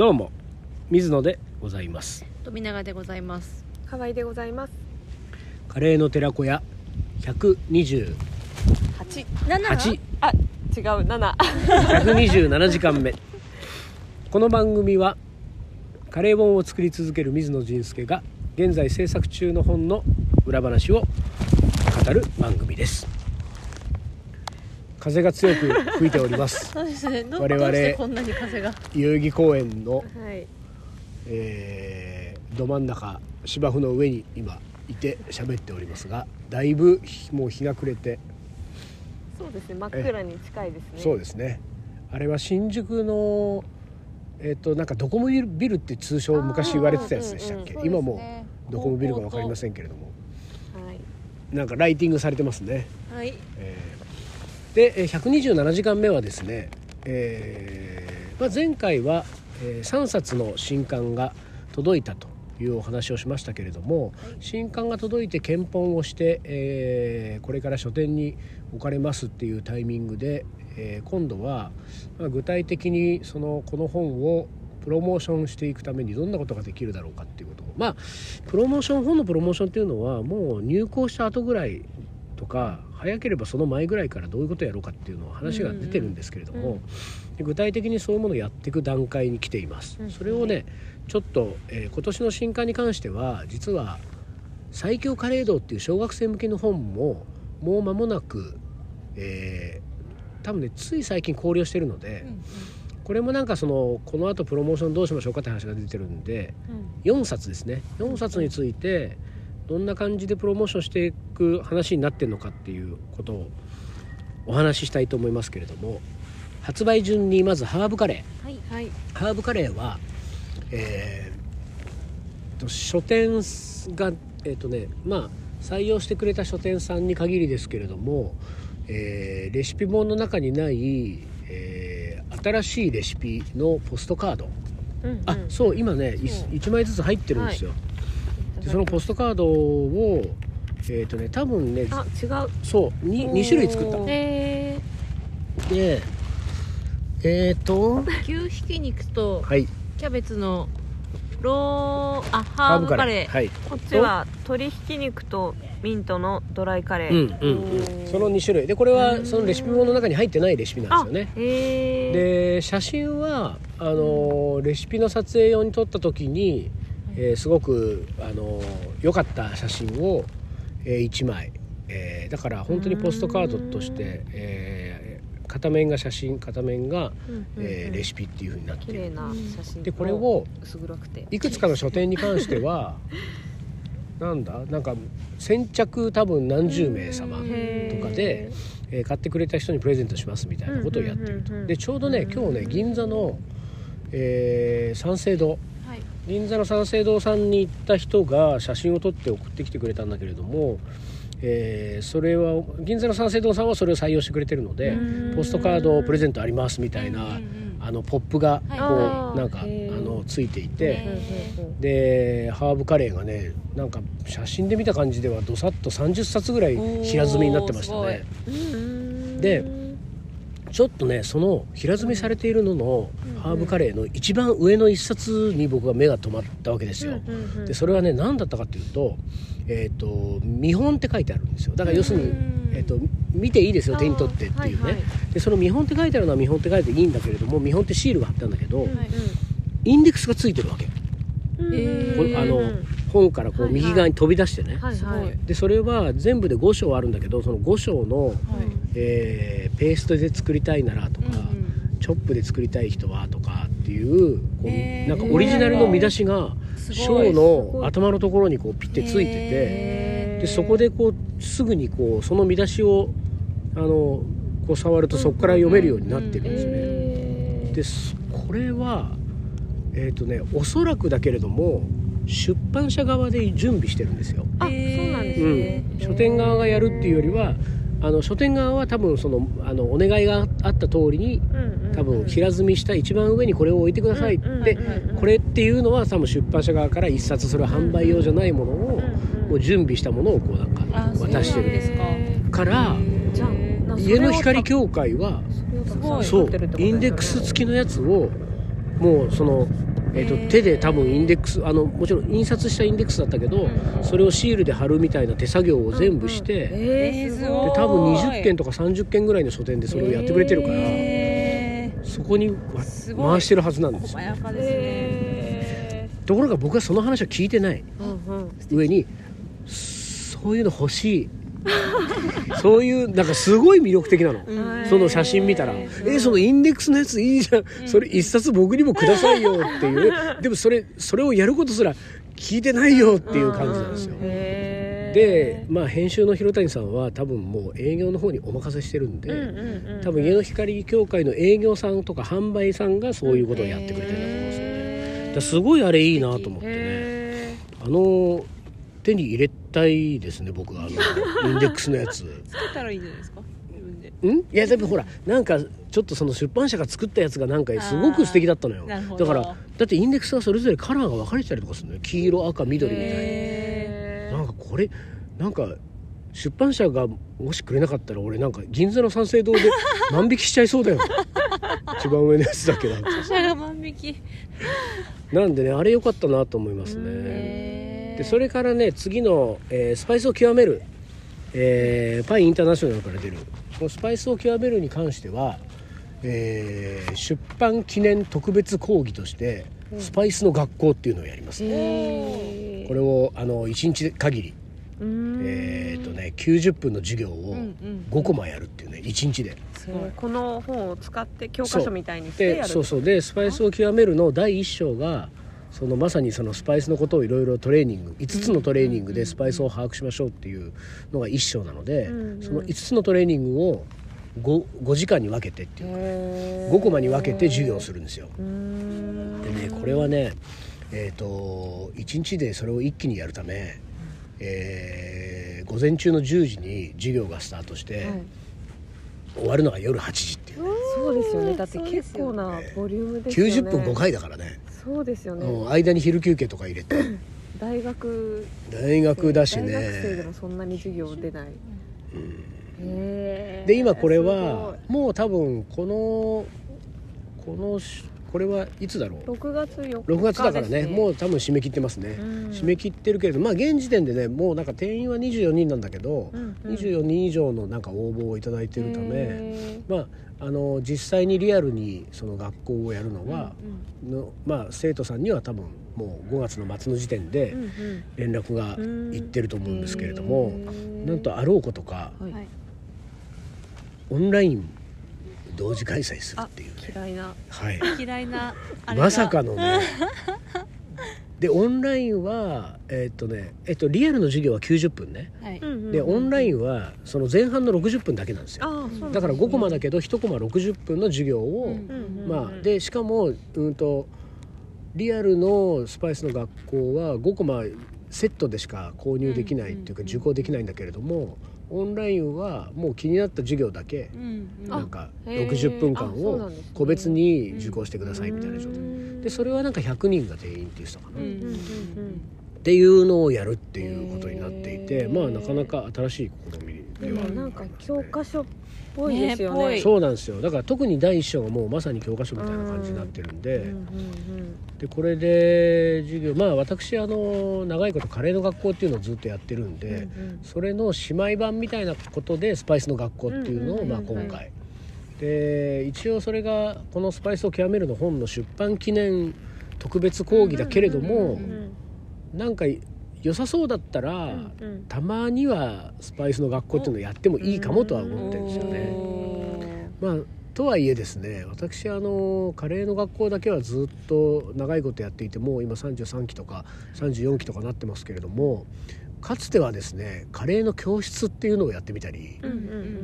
どうも水野でございます。富永でございます。河合でございます。カレーの寺子屋128 8 7あ違う7 127時間目。この番組はカレー本を作り続ける水野仁介が現在制作中の本の裏話を語る番組です風が強く吹いております。そうですね。ど我々どうしてこんなに風が？代々木公園の、はい。えーど真ん中芝生の上に今いて喋っておりますがだいぶもう日が暮れてそうですね。真っ暗に近いですね。そうですね。あれは新宿のえっ、となんかドコモビルって通称昔言われてたやつでしたっけ、うんうん今もドコモビルか分かりませんけれども。はい。なんかライティングされてますね、はい。えーでえー127時間目はですね、えーまあ、前回は、え3冊の新刊が届いたというお話をしましたけれども、新刊が届いて検本をして、えーこれから書店に置かれますっていうタイミングで、えー今度は、まあ、具体的にそのこの本をプロモーションしていくためにどんなことができるだろうかっていうことをまあプロモーション本のプロモーションっていうのはもう入稿した後ぐらいとか早ければその前ぐらいからどういうことをやろうかっていうのは話が出てるんですけれども、具体的にそういうものをやっていく段階に来ています、うんそれをねちょっと、えー今年の新刊に関しては実は「最強カレー道」っていう小学生向けの本ももう間もなく、えー多分ねつい最近考慮してるので、これもなんかそのこの後プロモーションどうしましょうかって話が出てるん。で4冊ですね4冊についてどんな感じでプロモーションしていく話になってるのかっていうことをお話ししたいと思いますけれども発売順にまずハーブカレはい。はい。ーハーブカレーはえーと書店がえっ、とねまあ採用してくれた書店さんに限りですけれども、えーレシピ本の中にない、えー新しいレシピのポストカード。うんあそう今ねそう。1枚ずつ入ってるんですよ、でそのポストカードをえっ、とね多分ねあ違う。そう 2, 2種類作った。おー。えでえっ、とー、牛ひき肉とはい。キャベツのローあハーブカレー。はい。こっちは鶏ひき肉とミントのドライカレうんー、うんうん。その2種類。でこれはそのレシピ本の中に入ってないレシピなんですよね。で写真はあのーレシピの撮影用に撮った時に、えーすごくあのー良かった写真を、え1枚、えーだから本当にポストカードとして、えー片面が写真片面が、えーレシピっていう風になっているでこれをいくつかの書店に関しては なんだ？なんか先着多分何十名様とかで、えー買ってくれた人にプレゼントしますみたいなことをやってると。でちょうどね今日ね銀座の、えー三省堂はい銀座の三省堂さんに行った人が写真を撮って送ってきてくれたんだけれども、えーそれは銀座の三省堂さんはそれを採用してくれてるのでうん。ポストカードプレゼントありますみたいな、あのポップがこう、はいなんかあのついていて。ねでハーブカレーがねなんか写真で見た感じではどさっと30冊ぐらい平積みになってましたね。でちょっとねその平積みされているののハーブカレーの一番上の一冊に僕が目が止まったわけですよ、でそれはね何だったかっていうと「えー、と見本」って書いてあるんですよ。だから要するに、えー、と見ていいですよ手に取ってっていうね、はいはい。でその見本って書いてあるのは見本って書いていいんだけれども見本ってシールが貼ってあるんだけど、はいインデックスがついてるわけ。えーこあの本からこう右側に飛び出してね、はいはい。いでそれは全部で5章あるんだけどその5章の、はいえーペーストで作りたいならとか、うんうん。チョップで作りたい人はとかっていうこう、へー。なんかオリジナルの見出しがすごい。章の頭のところにこうピッてついててへでそこでこうすぐにこうその見出しをあのこう触るとそこから読めるようになってるんですね。へですこれはえっ、とねおそらくだけれども出版社側で準備してるんですよ。あそうなんですうねん、書店側がやるっていうよりはあの書店側は多分そのあのお願いがあった通りに多分平積みした一番上にこれを置いてくださいって、これっていうのは多分出版社側から一冊それは販売用じゃないものをもう準備したものをこうなんか渡してるなんですか。から家の光協会はそうインデックス付きのやつをもうその、えーと手で多分インデックスあのもちろん印刷したインデックスだったけど、それをシールで貼るみたいな手作業を全部して、えー、すでごい。多分20件とか30件ぐらいの書店でそれをやってくれてるから、へそこに回してるはずなんーですよところが僕はその話は聞いてない。ーうんうん。上にそういうの欲しい そういうなんかすごい魅力的なの、うん。その写真見たら「えそのインデックスのやついいじゃん。それ一冊僕にもくださいよ」っていう。でもそれそれをやることすら聞いてないよっていう感じなんですよ。でまあ編集の広谷さんは多分もう営業の方にお任せしてるんで、多分家の光協会の営業さんとか販売さんがそういうことをやってくれてるんだと思うんですよね。すごいあれいいなと思ってね。へあの手に入れたいですね僕は。あの インデックスのやつ。つけたらいいんじゃないですか？自分で。ん？いやでもほらなんかちょっとその出版社が作ったやつがなんかすごく素敵だったのよ。なるほど。だからだってインデックスがそれぞれカラーが分かれてたりとかするのよ。黄色赤緑みたいへななんかこれなんか出版社がもしくれなかったら俺なんか銀座の三省堂で 万引きしちゃいそうだよ。一番上のやつだけど。著者が万引き。なんでねあれ良かったなと思いますねでそれからね次の、えースパイスを極める」えーパインインターナショナルから出る。このスパイスを極めるに関しては、えー出版記念特別講義としてスパイスの学校っていうのをやります、へー。これをあの1日限り、えーっとね90分の授業をうんうん5コマやるっていうね1日で。この本を使って教科書みたいにしてやるでそうそう。でスパイスを極めるの第1章がそのまさにそのスパイスのことをいろいろトレーニング5つのトレーニングでスパイスを把握しましょうっていうのが1章なので、その5つのトレーニングを 5, 5時間に分けてっていうかへー。5コマに分けて授業をするんですよ。でねこれはねえっ、と1日でそれを一気にやるため、えー午前中の10時に授業がスタートして、はい。終わるのが夜8時っていうね。そうですよね。だって結構なボリュームですよね。90分5回だからね、そうですよね。うん間に昼休憩とか入れて。大学大学だし大学生でねもそんなに授業出ない。へー。で今これすはもう多分このこのしこれはいつだろう？ごい6月4日6月だからね。もう多分締め切ってますね、うん。締め切ってるけれどまあ現時点でねもうなんか定員は24人なんだけど、うんうん。24人以上のなんか応募をいただいてるためへまああの実際にリアルにその学校をやるのは、のまあ生徒さんには多分もう5月の末の時点で連絡がいってると思うんですけれども、へー。なんとあろうことかはいはい。オンライン同時開催するっていうね。嫌いな。はい。嫌いなまさかのね。でオンラインはえっとねえっとリアルの授業は90分ね。はい。でオンラインンはその前半の60分だけなんですよ。だ。から5コマだけど1コマ60分の授業を、まあでしかもうんとリアルのスパイスの学校は5コマセットでしか購入できないっていうか受講できないんだけれどもオンラインはもう気になった授業だけなんかへー。60分間を個別に受講してくださいみたいな状態うん。でそれはなんか100人が定員って言ってたかな、っていうのをやるっていうことになっていてまあなかなか新しい試みでもなんか教科書っぽいですよね。ねそうなんですよ。だから特に第一章がもうまさに教科書みたいな感じになってるんで、うんうんでこれで授業まあ私あの長いことカレーの学校っていうのをずっとやってるんで、うんうん。それの姉妹版みたいなことでスパイスの学校っていうのをまあうんうんうんうん。今回で一応それがこの「スパイスを極める」の本の出版記念特別講義だけれどもうんうんうんうん。なんか良さそうだったら、うんたまにはスパイスの学校っていうのをやってもいいかもとは思ってるんですよね。まあとはいえですね私あのカレーの学校だけはずっと長いことやっていてもう今33期とか34期とかなってますけれどもかつてはですねカレーの教室っていうのをやってみたりうんうんう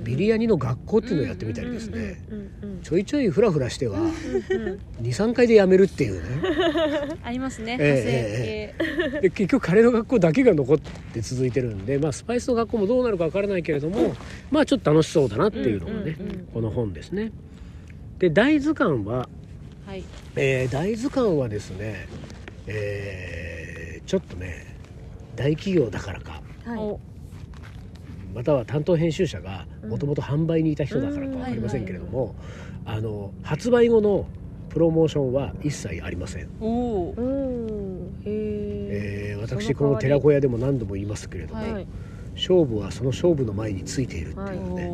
んビリヤニの学校っていうのをやってみたりですね。うんうんちょいちょいフラフラしてはうんうん23回で辞めるっていうね。ありますね。え派生系。で結局カレーの学校だけが残って続いてるんで、まあ、スパイスの学校もどうなるかわからないけれどもまあちょっと楽しそうだなっていうのがねうんうんうんこの本ですね。で大図鑑ははい。えー大図鑑はですね、えーちょっとね大企業だからか。はい。お。または担当編集者がうん。もともと販売にいた人だからか分かりませんけれども、あの発売後のプロモーションは一切ありません、おおうん。へええー私この寺子屋でも何度も言いますけれども、はい。勝負はその勝負の前についているっていうね、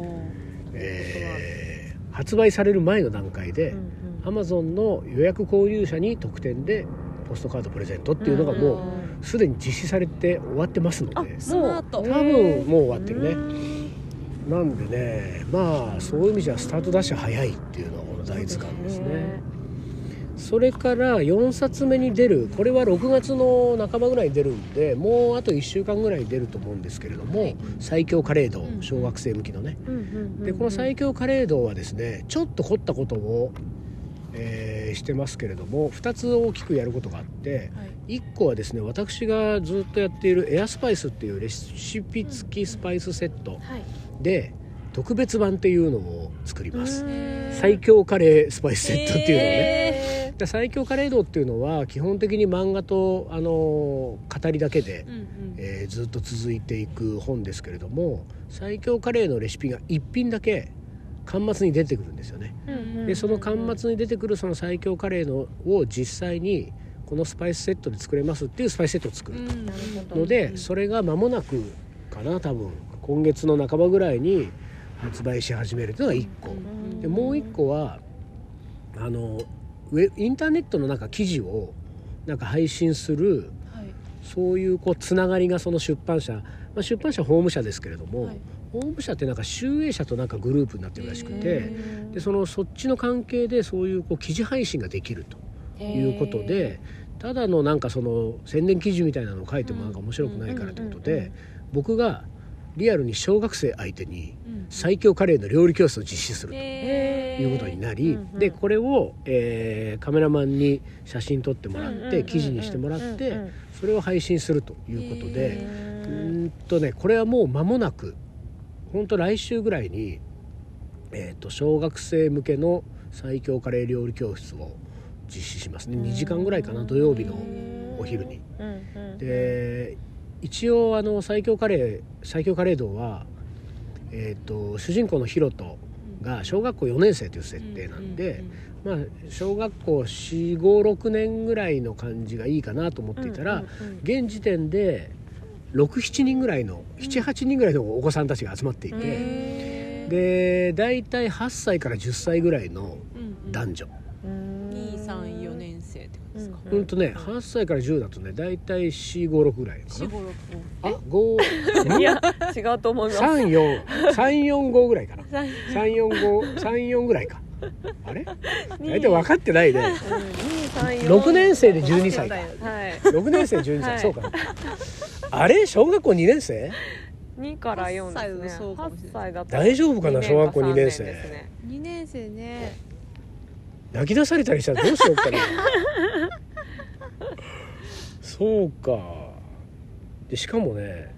えー発売される前の段階で、アマゾンの予約購入者に特典でポストカードプレゼントっていうのがもうすでに実施されて終わってますのでスマート多分もう終わってるね。なんでねまあそういう意味じゃスタートダッシュ早いっていうのがこの大図鑑ですね。それから4冊目に出るこれは6月の半ばぐらいに出るんでもうあと1週間ぐらい出ると思うんですけれども「最強カレー道」小学生向きのね。でこの最強カレー道はですねちょっと凝ったことを、えーしてますけれども2つ大きくやることがあって1個はですね私がずっとやっているエアスパイスっていうレシピ付きスパイスセットはい。で特別版っていうのを作ります。最強カレースパイスセットっていうのをね、で最強カレー道っていうのは基本的に漫画とあの語りだけで、えーずっと続いていく本ですけれども最強カレーのレシピが1品だけ巻末に出てくるんですよね。でその巻末に出てくるその最強カレーのを実際にこのスパイスセットで作れますっていうスパイスセットを作る。とのでそれが間もなくかな多分今月の半ばぐらいに発売し始めるというのが1個。でもう1個はあのウェインターネットのなんか記事をなんか配信するそういうこうつながりがその出版社、まあ、出版社は法務社ですけれども、法務社ってなんか集英社となんかグループになってるらしくてでそのそっちの関係でそうい。うこう記事配信ができるということでただのなんかその宣伝記事みたいなのを書いてもなんか面白くないからということで僕がリアルに小学生相手に最強カレーの料理教室を実施するということになりでこれを、えーカメラマンに写真撮ってもらって記事にしてもらってそれを配信するということでうー。んとねこれはもう間もなく本当来週ぐらいに、えー、と小学生向けの最強カレー料理教室を実施しますね。2時間ぐらいかな土曜日のお昼に。で一応あの最強カレー最強カレー道は、えー、と主人公のヒロトが小学校4年生という設定なんで、まあ、小学校4 5 6年ぐらいの感じがいいかなと思っていたら、現時点で67人ぐらいの78人ぐらいのお子さんたちが集まっていて、で大体8歳から10歳ぐらいの男女。二三四年生ってことですか。うんとね、8歳から10だとね大体456ぐらいかな。四五六。あ5 いや違うと思います。34345ぐらいかな。34534ぐらいか。あれ？大体分かってないね。6年生で12歳か。はい。6年生12歳、はい。そうか。あれ？小学校2年生？2から4ですね。8歳だとそうかもしれない。8歳だと大丈夫かな？二小学校か2年生三ですね。二年生ね。泣き出されたりしたらどうしようかな そうか。でしかもね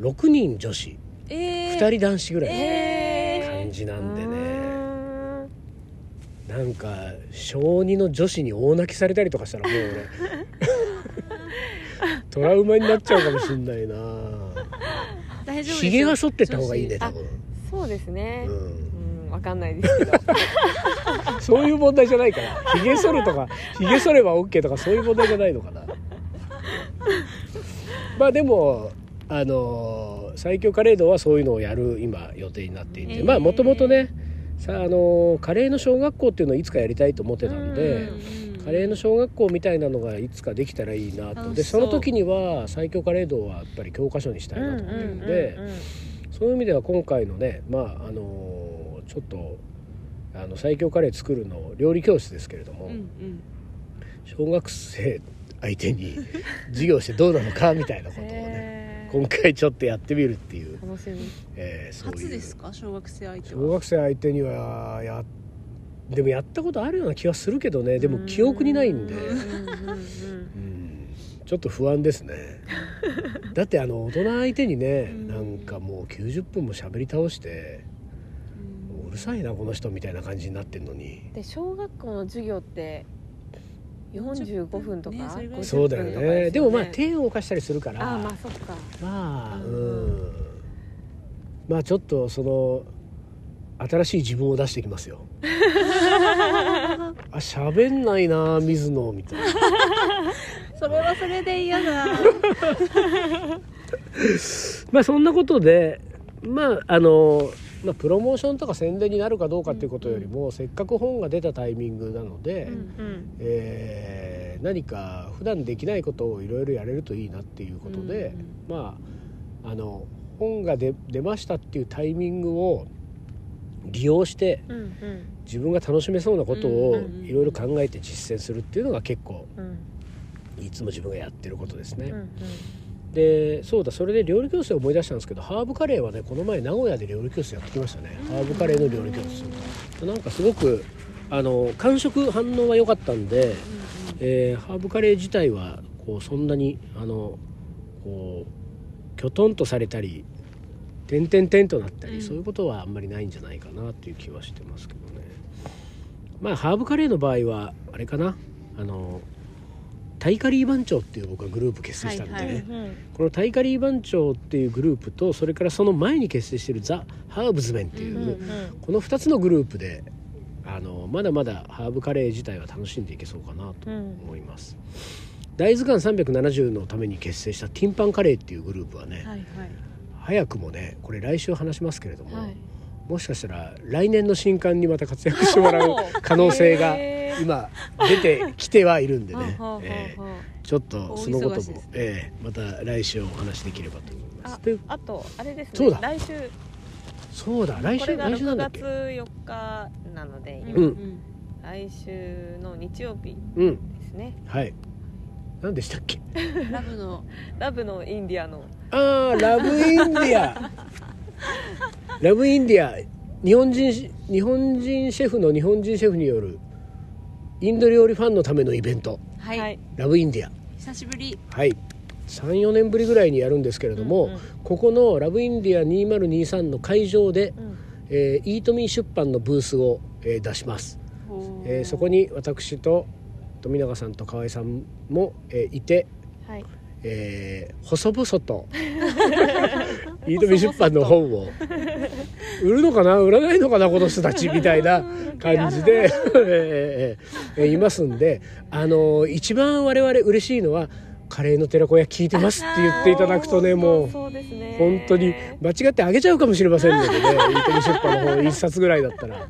6人女子。え2人男子ぐらいのえ感じなんでうね、ー。んなんか小2の女子に大泣きされたりとかしたらもう俺 トラウマになっちゃうかもしんないな。大丈夫ひげは剃ってった方がいいね多分、そうですね。うん、うんわかんないですけど。そういう問題じゃないから。ひげ剃るとかひげ剃れば OK とかそういう問題じゃないのかな。まあでもあの最強カレードはそういうのをやる今予定になっていて、へー。まあもともとねさあのカレーの小学校っていうのをいつかやりたいと思ってたんで、カレーの小学校みたいなのがいつかできたらいいなと。でその時には最強カレー道はやっぱり教科書にしたいなと思ってるんで、そういう意味では今回のねまああのちょっとあの最強カレー作るの料理教室ですけれども、うんうん。小学生相手に 授業してどうなのかみたいなことをね今回ちょっとやってみるっていう、楽しみ。えーそういう。初ですか？小学生相手小は。学生相手にはやでもやったことあるような気はするけどね。でも記憶にないんで。うんちょっと不安ですね。だってあの大人相手にねうん。なんかもう90分も喋り倒してうるさいなこの人みたいな感じになってんのに。で小学校の授業って45分とか、ねそれぐらいそうだよ50分とかね。でもまあよ手を動かしたりするから。ああまあそっか。まあううんん。まあちょっとその新しい自分を出してきますよ。あ喋んないな水野みたいな。それはそれで嫌だ。まあそんなことでまああの、まあ、プロモーションとか宣伝になるかどうかっていうことよりも、せっかく本が出たタイミングなので、うんうん。えー何か普段できないことをいろいろやれるといいなっていうことで、まああの本が出出ましたっていうタイミングを利用してうんうん。自分が楽しめそうなことをうんうん。うんいろいろ考えて実践するっていうのが結構うん。いつも自分がやってることですね。うんでそうだそれで料理教室を思い出したんですけどハーブカレーはねこの前名古屋で料理教室やってきましたね。ハーブカレーの料理教室。なんかすごくあの感触反応は良かったんで、えーハーブカレー自体はこうそんなにあのこうきょとんとされたり点々点となったり、うん。そういうことはあんまりないんじゃないかなっていう気はしてますけどね。まあハーブカレーの場合はあれかな。あのタイカリー番長っていう僕はグループ結成したんでね、はいはい。うん。このタイカリー番長っていうグループとそれからその前に結成しているザ・ハーブズメンっていう、うんうんこの2つのグループであのまだまだハーブカレー自体は楽しんでいけそうかなとうん思います、大図鑑370のために結成したティンパンカレーっていうグループはね、はいはい。早くもねこれ来週話しますけれども、はい。もしかしたら来年の新刊にまた活躍してもらう 可能性が今出てきてはいるんでね、えーちょっとそのこともお忙しいです、ええまた来週お話しできればと思います。あとあれですね。そうだ。来週。そうだ。来週これが6来週なんだっけ？月4日なので、うん。うん来週の日曜日うんですね。はい。何でしたっけ？ラブの。ラブのインディアの。ああラブインディア。ラブインディア。日本人し日本人シェフの日本人シェフによるインド料理ファンのためのイベント。はい、ラブインディア。久しぶり。はい。34年ぶりぐらいにやるんですけれども、うん。うんここのラブインディア2023の会場で、うん。えーイートミー出版のブースを、えー出します、えーそこに私と富永さんと河合さんも、えーいて、はい。えー細々と イートミー出版の本を。売るのかな？売らないのかな？この人たちみたいな感じで、い ますんで、あのー一番我々嬉しいのはカレーの寺子屋聞いてますって言っていただくとねもう本当に間違ってあげちゃうかもしれませんのでね。イートミー出版の本一冊ぐらいだったら。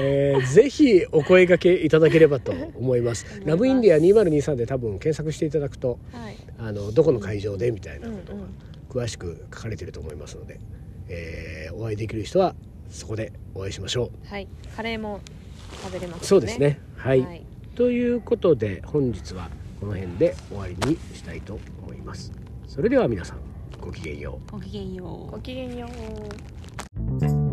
えーぜひお声掛けいただければと思います。ラブインディア2023で多分検索していただくとはい。あのどこの会場でみたいなことがん詳しく書かれていると思いますので、えーお会いできる人はそこでお会いしましょはいカレーも食べれますう。そうですね。はい。はいということで本日はこの辺で終わりにしたいと思います。それでは皆さんごきげんよう。ごきげんようごきげんよう